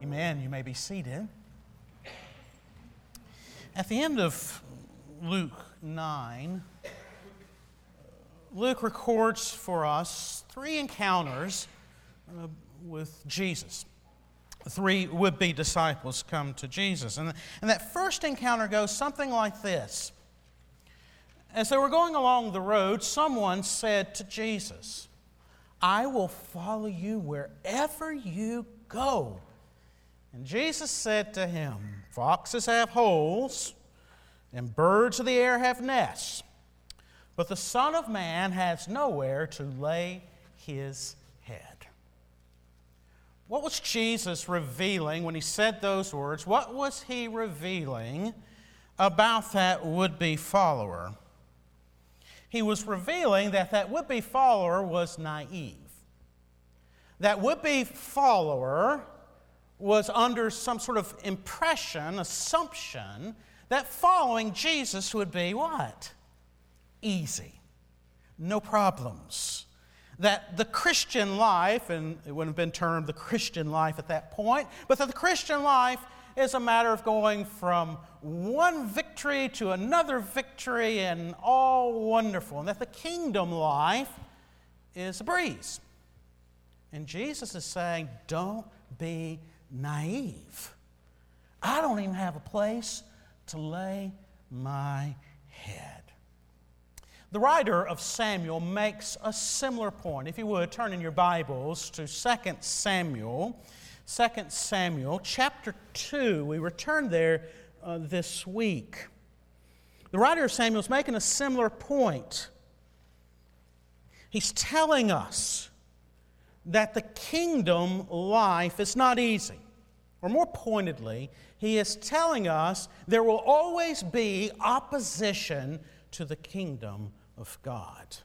Amen. You may be seated. At the end of Luke 9, Luke records for us three encounters uh, with Jesus. Three would be disciples come to Jesus. And, and that first encounter goes something like this As they were going along the road, someone said to Jesus, I will follow you wherever you go. And Jesus said to him, Foxes have holes, and birds of the air have nests, but the Son of Man has nowhere to lay his head. What was Jesus revealing when he said those words? What was he revealing about that would be follower? He was revealing that that would be follower was naive. That would be follower was under some sort of impression, assumption, that following Jesus would be what? Easy. No problems. That the Christian life, and it wouldn't have been termed the Christian life at that point, but that the Christian life is a matter of going from one victory to another victory and all wonderful. And that the kingdom life is a breeze. And Jesus is saying, don't be naive. I don't even have a place to lay my head. The writer of Samuel makes a similar point. If you would, turn in your Bibles to 2 Samuel. 2 Samuel chapter 2. We return there uh, this week. The writer of Samuel is making a similar point. He's telling us that the kingdom life is not easy. Or more pointedly, he is telling us there will always be opposition to the kingdom of God.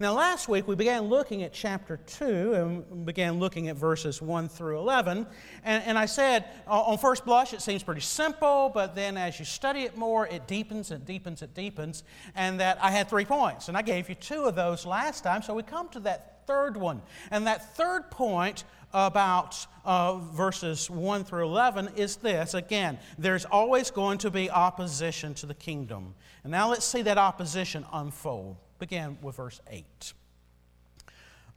Now, last week we began looking at chapter 2 and began looking at verses 1 through 11. And, and I said, on first blush, it seems pretty simple, but then as you study it more, it deepens, it deepens, it deepens. And that I had three points. And I gave you two of those last time. So we come to that third one. And that third point about uh, verses 1 through 11 is this again, there's always going to be opposition to the kingdom. And now let's see that opposition unfold. Begin with verse 8.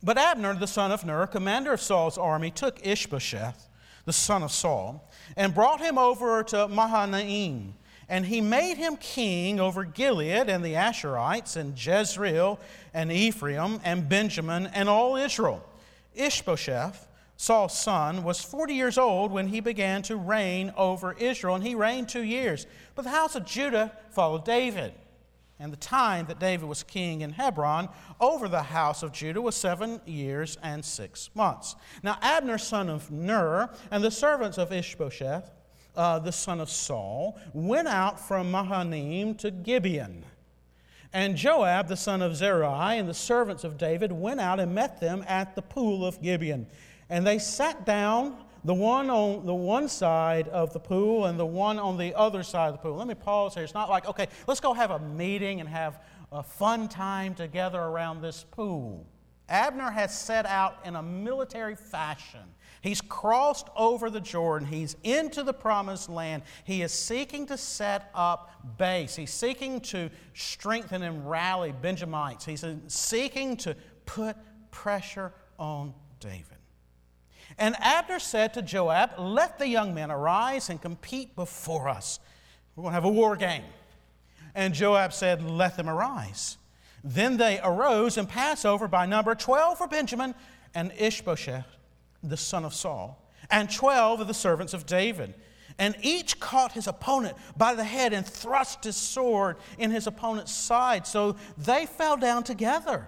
But Abner, the son of Ner, commander of Saul's army, took Ishbosheth, the son of Saul, and brought him over to Mahanaim. And he made him king over Gilead and the Ashurites, and Jezreel, and Ephraim, and Benjamin, and all Israel. Ishbosheth, Saul's son, was 40 years old when he began to reign over Israel, and he reigned two years. But the house of Judah followed David. And the time that David was king in Hebron over the house of Judah was seven years and six months. Now, Abner, son of Ner, and the servants of Ishbosheth, uh, the son of Saul, went out from Mahanaim to Gibeon. And Joab, the son of Zeruiah, and the servants of David went out and met them at the pool of Gibeon. And they sat down, the one on the one side of the pool and the one on the other side of the pool. Let me pause here. It's not like, okay, let's go have a meeting and have a fun time together around this pool. Abner has set out in a military fashion. He's crossed over the Jordan. He's into the promised land. He is seeking to set up base. He's seeking to strengthen and rally Benjamites. He's seeking to put pressure on David. And Abner said to Joab, Let the young men arise and compete before us. We're going to have a war game. And Joab said, Let them arise. Then they arose and passed over by number 12 for Benjamin and Ishbosheth, the son of Saul, and 12 of the servants of David. And each caught his opponent by the head and thrust his sword in his opponent's side. So they fell down together.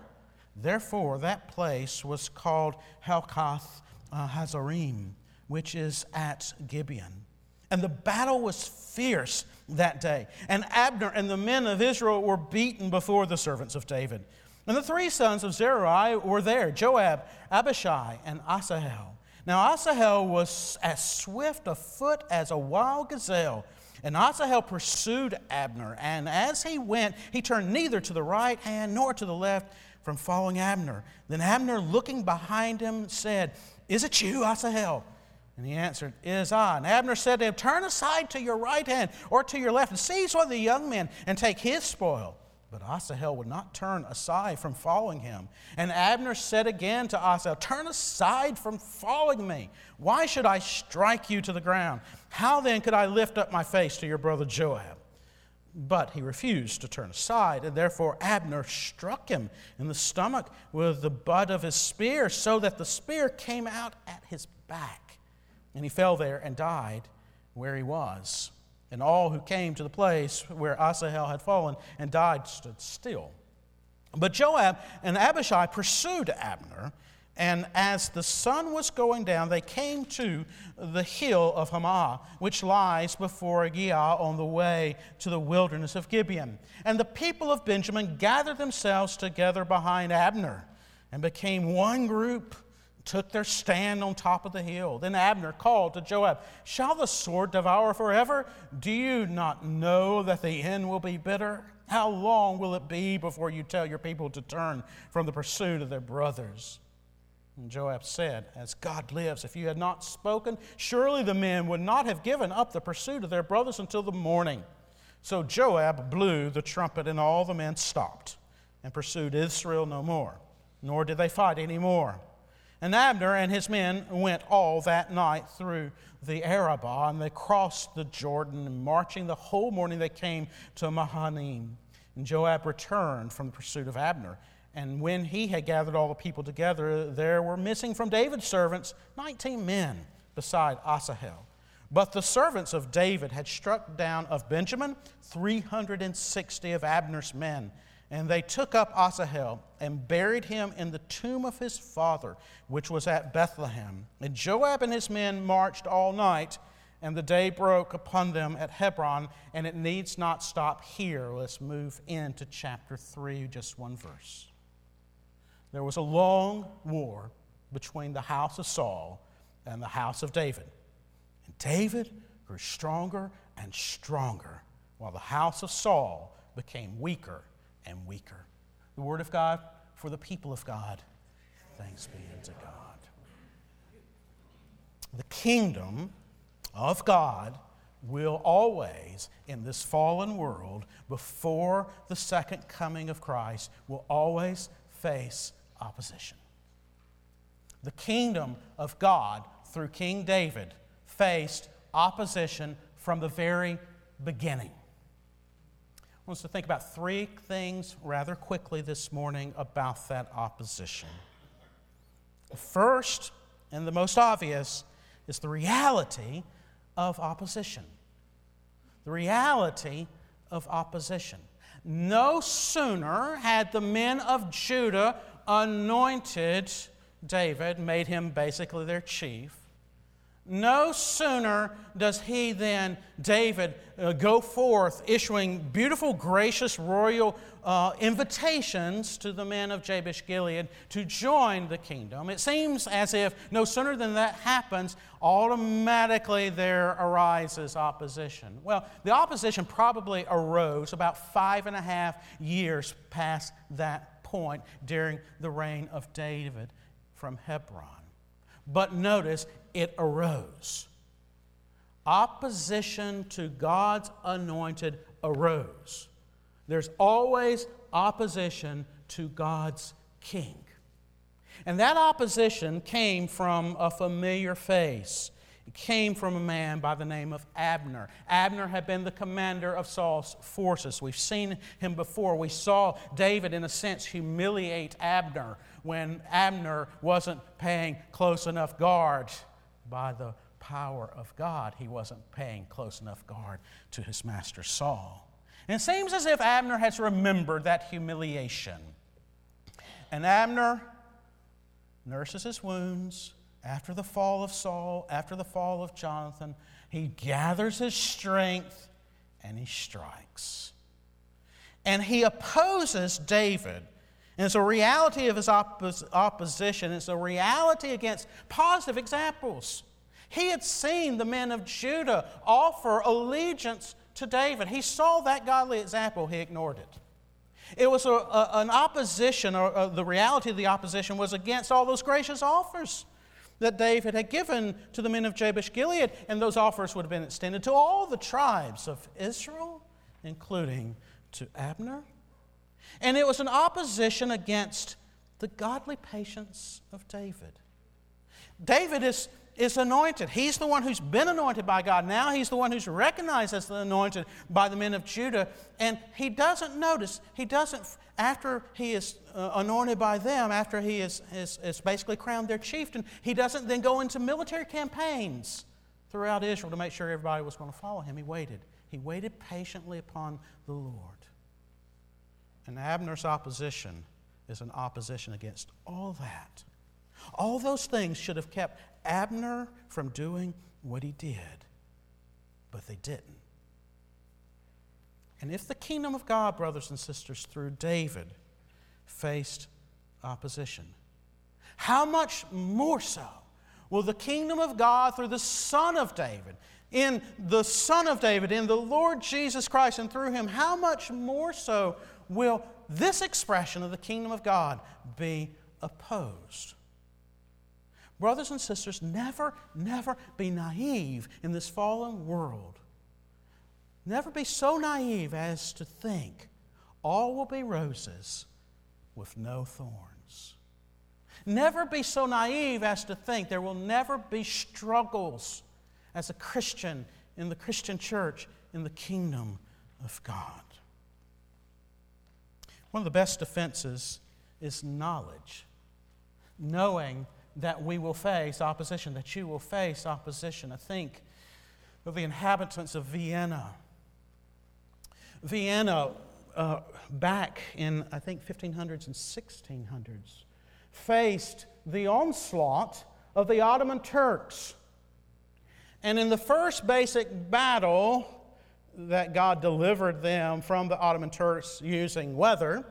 Therefore, that place was called Helkath uh, Hazzurim, which is at Gibeon. And the battle was fierce that day. And Abner and the men of Israel were beaten before the servants of David. And the three sons of Zeruiah were there Joab, Abishai, and Asahel. Now, Asahel was as swift of foot as a wild gazelle. And Asahel pursued Abner, and as he went, he turned neither to the right hand nor to the left from following Abner. Then Abner, looking behind him, said, is it you, Asahel? And he answered, is I. And Abner said to him, Turn aside to your right hand or to your left, and seize one of the young men and take his spoil. But Asahel would not turn aside from following him. And Abner said again to Asahel, Turn aside from following me. Why should I strike you to the ground? How then could I lift up my face to your brother Joab? But he refused to turn aside, and therefore Abner struck him in the stomach with the butt of his spear, so that the spear came out at his back. And he fell there and died where he was. And all who came to the place where Asahel had fallen and died stood still. But Joab and Abishai pursued Abner, and as the sun was going down, they came to the hill of Ammah, which lies before Giah on the way to the wilderness of Gibeon. And the people of Benjamin gathered themselves together behind Abner and became one group took their stand on top of the hill. Then Abner called to Joab, Shall the sword devour forever? Do you not know that the end will be bitter? How long will it be before you tell your people to turn from the pursuit of their brothers? And Joab said, As God lives, if you had not spoken, surely the men would not have given up the pursuit of their brothers until the morning. So Joab blew the trumpet, and all the men stopped and pursued Israel no more, nor did they fight any more. And Abner and his men went all that night through the Arabah, and they crossed the Jordan, and marching the whole morning they came to Mahanaim. And Joab returned from the pursuit of Abner. And when he had gathered all the people together, there were missing from David's servants 19 men beside Asahel. But the servants of David had struck down of Benjamin 360 of Abner's men and they took up Asahel and buried him in the tomb of his father, which was at Bethlehem. And Joab and his men marched all night, and the day broke upon them at Hebron. And it needs not stop here. Let's move into chapter 3, just one verse. There was a long war between the house of Saul and the house of David. And David grew stronger and stronger, while the house of Saul became weaker and weaker. The Word of God for the people of God. Thanks be unto God. The kingdom of God will always, in this fallen world, before the second coming of Christ, will always face opposition. The kingdom of God, through King David, faced opposition from the very beginning I want us to think about three things rather quickly this morning about that opposition. First and the most obvious is the reality of opposition. The reality of opposition. No sooner had the men of Judah anointed David, made him basically their chief, no sooner does he then, David, uh, go forth issuing beautiful, gracious, royal uh, invitations to the men of Jabesh Gilead to join the kingdom. It seems as if no sooner than that happens, automatically there arises opposition. Well, the opposition probably arose about five and a half years past that point during the reign of David from Hebron. But notice, it arose. Opposition to God's anointed arose. There's always opposition to God's king. And that opposition came from a familiar face. Came from a man by the name of Abner. Abner had been the commander of Saul's forces. We've seen him before. We saw David, in a sense, humiliate Abner when Abner wasn't paying close enough guard by the power of God. He wasn't paying close enough guard to his master Saul. And it seems as if Abner has remembered that humiliation. And Abner nurses his wounds after the fall of Saul, after the fall of Jonathan. He gathers his strength and he strikes. And he opposes David and it's a reality of his oppos- opposition. It's a reality against positive examples. He had seen the men of Judah offer allegiance to David. He saw that godly example, he ignored it. It was a, a, an opposition, or, or the reality of the opposition was against all those gracious offers that David had given to the men of Jabesh Gilead, and those offers would have been extended to all the tribes of Israel, including to Abner. And it was an opposition against the godly patience of David. David is, is anointed. He's the one who's been anointed by God. Now he's the one who's recognized as the anointed by the men of Judah. And he doesn't notice, he doesn't, after he is uh, anointed by them, after he is, is, is basically crowned their chieftain, he doesn't then go into military campaigns throughout Israel to make sure everybody was going to follow him. He waited. He waited patiently upon the Lord. And Abner's opposition is an opposition against all that. All those things should have kept Abner from doing what he did, but they didn't. And if the kingdom of God, brothers and sisters, through David faced opposition, how much more so will the kingdom of God through the Son of David, in the Son of David, in the Lord Jesus Christ, and through him, how much more so will this expression of the kingdom of God be opposed? Brothers and sisters, never, never be naive in this fallen world. Never be so naive as to think all will be roses with no thorns. Never be so naive as to think there will never be struggles as a Christian in the Christian church in the kingdom of God. One of the best defenses is knowledge, knowing that we will face opposition, that you will face opposition. I think of the inhabitants of Vienna. Vienna, uh, back in, I think, 1500s and 1600s, faced the onslaught of the Ottoman Turks. And in the first basic battle that God delivered them from the Ottoman Turks using weather,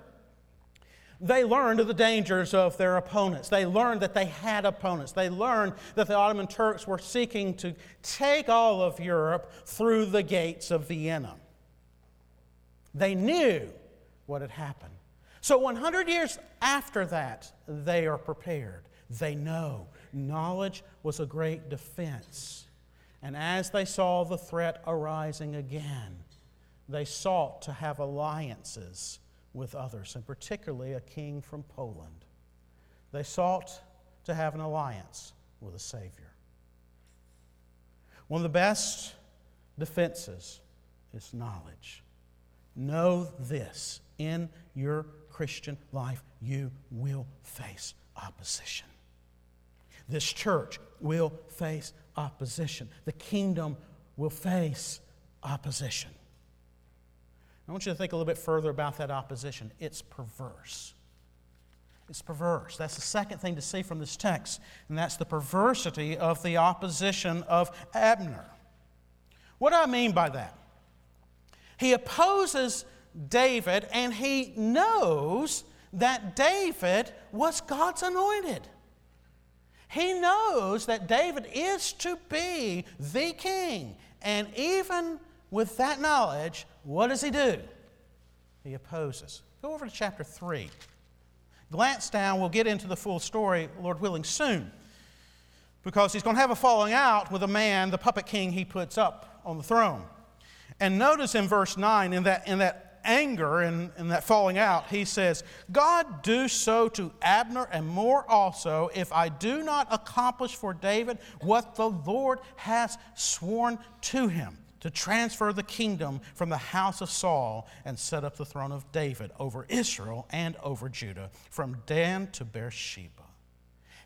they learned of the dangers of their opponents. They learned that they had opponents. They learned that the Ottoman Turks were seeking to take all of Europe through the gates of Vienna. They knew what had happened. So, 100 years after that, they are prepared. They know. Knowledge was a great defense. And as they saw the threat arising again, they sought to have alliances with others, and particularly a king from Poland. They sought to have an alliance with a Savior. One of the best defenses is knowledge. Know this in your Christian life, you will face opposition. This church will face opposition. The kingdom will face opposition. I want you to think a little bit further about that opposition. It's perverse. It's perverse. That's the second thing to see from this text, and that's the perversity of the opposition of Abner. What do I mean by that? He opposes David, and he knows that David was God's anointed. He knows that David is to be the king, and even with that knowledge, what does he do? He opposes. Go over to chapter 3. Glance down, we'll get into the full story, Lord willing, soon. Because he's going to have a falling out with a man, the puppet king he puts up on the throne. And notice in verse 9, in that, in that anger and in, in that falling out, he says, God do so to Abner and more also, if I do not accomplish for David what the Lord has sworn to him to transfer the kingdom from the house of Saul and set up the throne of David over Israel and over Judah, from Dan to Beersheba.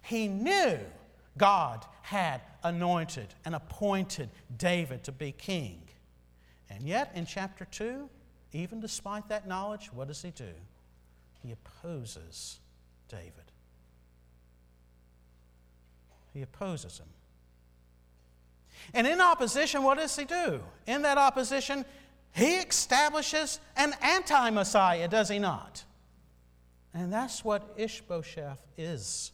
He knew God had anointed and appointed David to be king. And yet, in chapter 2, even despite that knowledge, what does he do? He opposes David. He opposes him. And in opposition, what does he do? In that opposition, he establishes an anti Messiah, does he not? And that's what Ishbosheth is.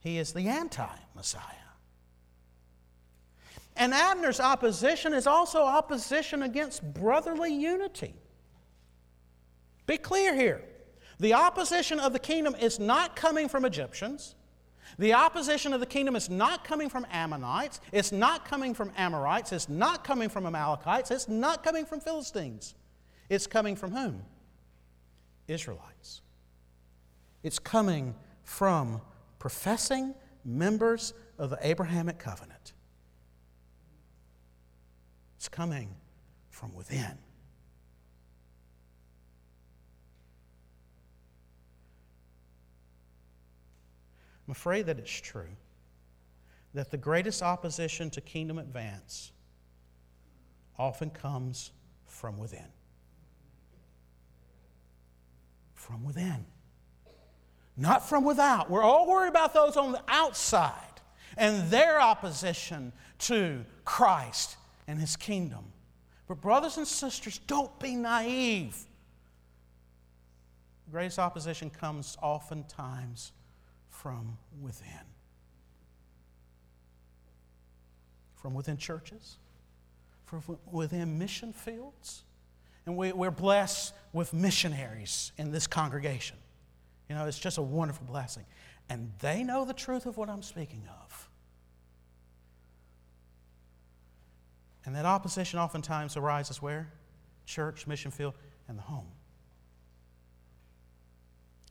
He is the anti Messiah. And Abner's opposition is also opposition against brotherly unity. Be clear here. The opposition of the kingdom is not coming from Egyptians. The opposition of the kingdom is not coming from Ammonites, it's not coming from Amorites, it's not coming from Amalekites, it's not coming from Philistines. It's coming from whom? Israelites. It's coming from professing members of the Abrahamic covenant. It's coming from within. I'm afraid that it's true that the greatest opposition to kingdom advance often comes from within. From within. Not from without. We're all worried about those on the outside and their opposition to Christ and his kingdom. But, brothers and sisters, don't be naive. The greatest opposition comes oftentimes from within. From within churches, from within mission fields. And we, we're blessed with missionaries in this congregation. You know, it's just a wonderful blessing. And they know the truth of what I'm speaking of. And that opposition oftentimes arises where? Church, mission field, and the home.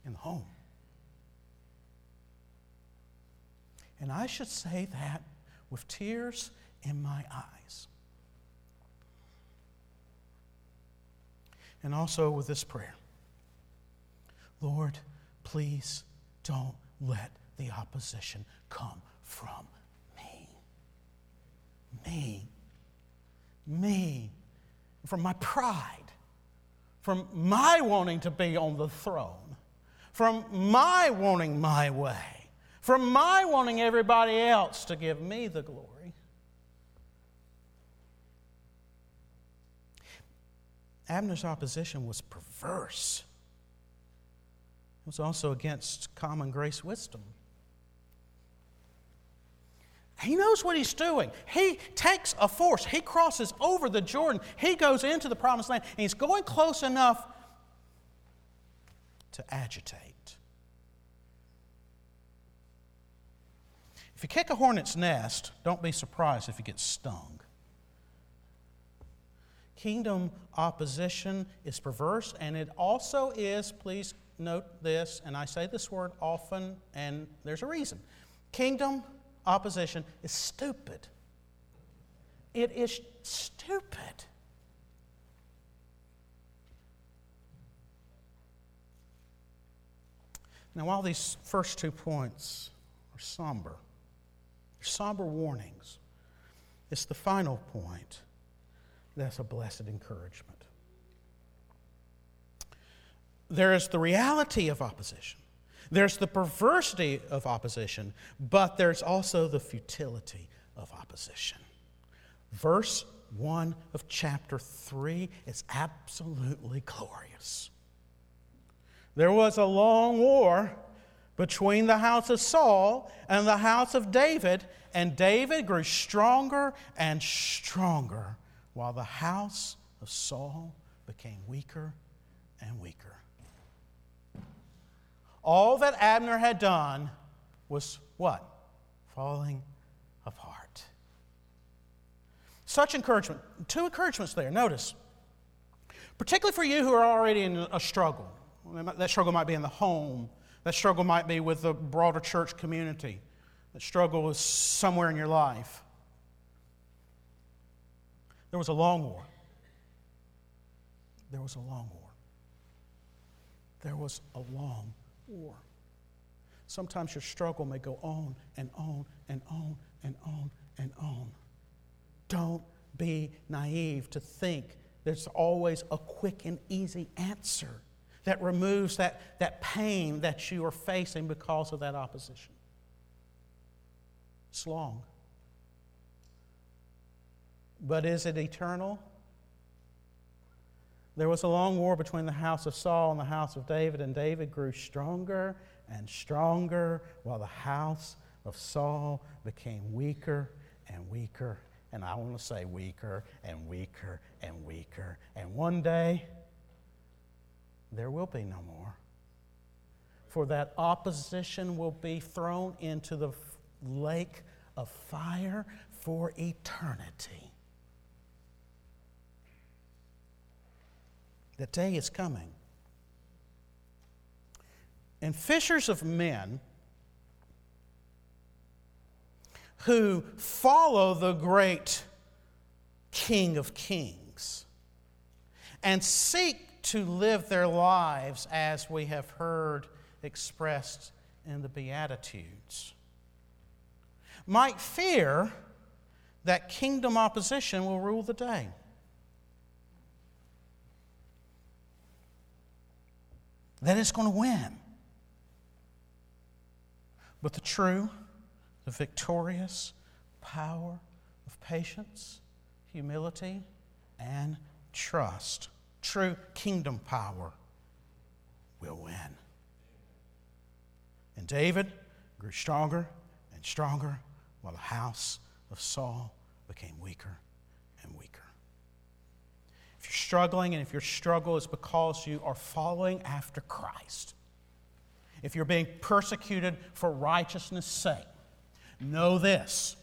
In the home. And I should say that with tears in my eyes. And also with this prayer Lord, please don't let the opposition come from me. Me. Me. From my pride. From my wanting to be on the throne. From my wanting my way from my wanting everybody else to give me the glory. Abner's opposition was perverse. It was also against common grace wisdom. He knows what he's doing. He takes a force. He crosses over the Jordan. He goes into the promised land. And he's going close enough to agitate. If you kick a hornet's nest, don't be surprised if you get stung. Kingdom opposition is perverse, and it also is, please note this, and I say this word often, and there's a reason. Kingdom opposition is stupid. It is stupid. Now, while these first two points are somber, somber warnings. It's the final point that's a blessed encouragement. There is the reality of opposition, there's the perversity of opposition, but there's also the futility of opposition. Verse 1 of chapter 3 is absolutely glorious. There was a long war between the house of Saul and the house of David, and David grew stronger and stronger, while the house of Saul became weaker and weaker. All that Abner had done was what? Falling apart. Such encouragement. Two encouragements there. Notice. Particularly for you who are already in a struggle. That struggle might be in the home that struggle might be with the broader church community. That struggle is somewhere in your life. There was a long war. There was a long war. There was a long war. Sometimes your struggle may go on and on and on and on and on. Don't be naive to think there's always a quick and easy answer that removes that, that pain that you are facing because of that opposition. It's long. But is it eternal? There was a long war between the house of Saul and the house of David, and David grew stronger and stronger while the house of Saul became weaker and weaker. And I want to say weaker and weaker and weaker. And one day, there will be no more. for that opposition will be thrown into the lake of fire for eternity. The day is coming. And fishers of men who follow the great King of Kings and seek to live their lives as we have heard expressed in the Beatitudes might fear that kingdom opposition will rule the day. That it's going to win. But the true, the victorious power of patience, humility, and trust, true kingdom power, will win. And David grew stronger and stronger while the house of Saul became weaker and weaker. If you're struggling, and if your struggle is because you are following after Christ, if you're being persecuted for righteousness' sake, know this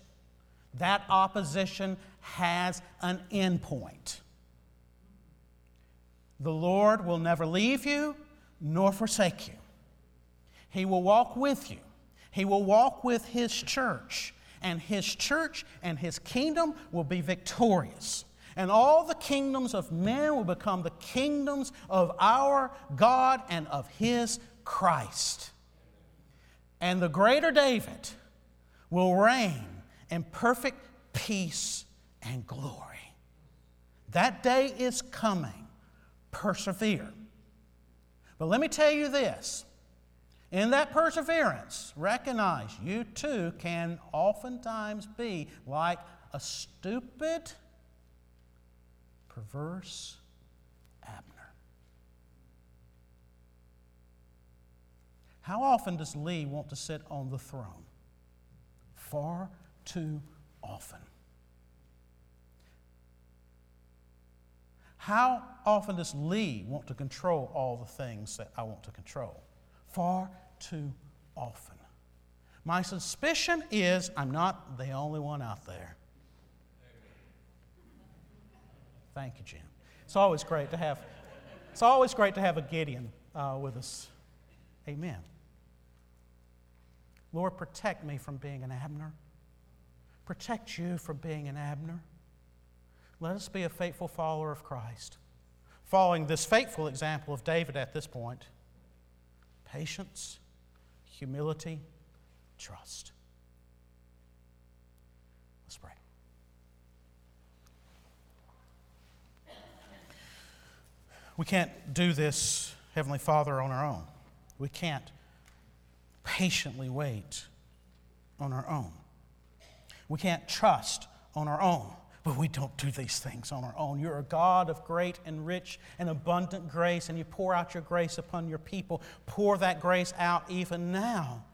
that opposition has an end point. The Lord will never leave you nor forsake you. He will walk with you. He will walk with His church and his church and his kingdom will be victorious. And all the kingdoms of men will become the kingdoms of our God and of his Christ. And the greater David will reign in perfect peace and glory. That day is coming. Persevere. But let me tell you this in that perseverance, recognize you too can oftentimes be like a stupid, perverse Abner. How often does Lee want to sit on the throne? Far too often. How often does Lee want to control all the things that I want to control? Far too often. My suspicion is I'm not the only one out there. Thank you, Jim. It's always great to have. It's always great to have a Gideon uh, with us. Amen. Lord, protect me from being an Abner. Protect you from being an Abner. Let us be a faithful follower of Christ, following this faithful example of David at this point. Patience, humility, trust. Let's pray. We can't do this, Heavenly Father, on our own. We can't patiently wait on our own. We can't trust on our own. But we don't do these things on our own. You're a God of great and rich and abundant grace, and you pour out your grace upon your people. Pour that grace out even now.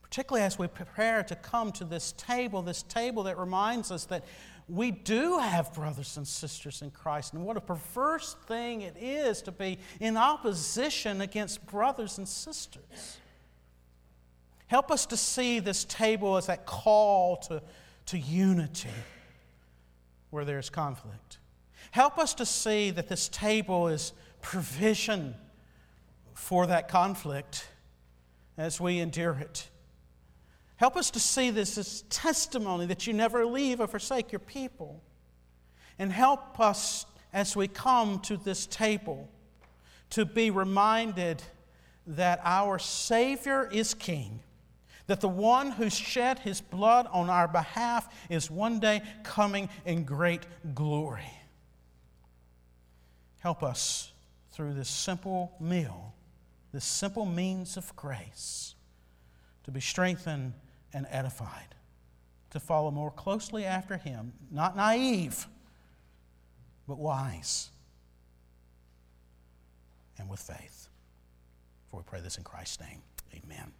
Particularly as we prepare to come to this table, this table that reminds us that we do have brothers and sisters in Christ. And what a perverse thing it is to be in opposition against brothers and sisters. Help us to see this table as that call to, to unity where there's conflict. Help us to see that this table is provision for that conflict as we endure it. Help us to see this as testimony that you never leave or forsake your people. And help us as we come to this table to be reminded that our Savior is King that the one who shed his blood on our behalf is one day coming in great glory. Help us through this simple meal, this simple means of grace, to be strengthened and edified, to follow more closely after him, not naive, but wise and with faith. For we pray this in Christ's name. Amen.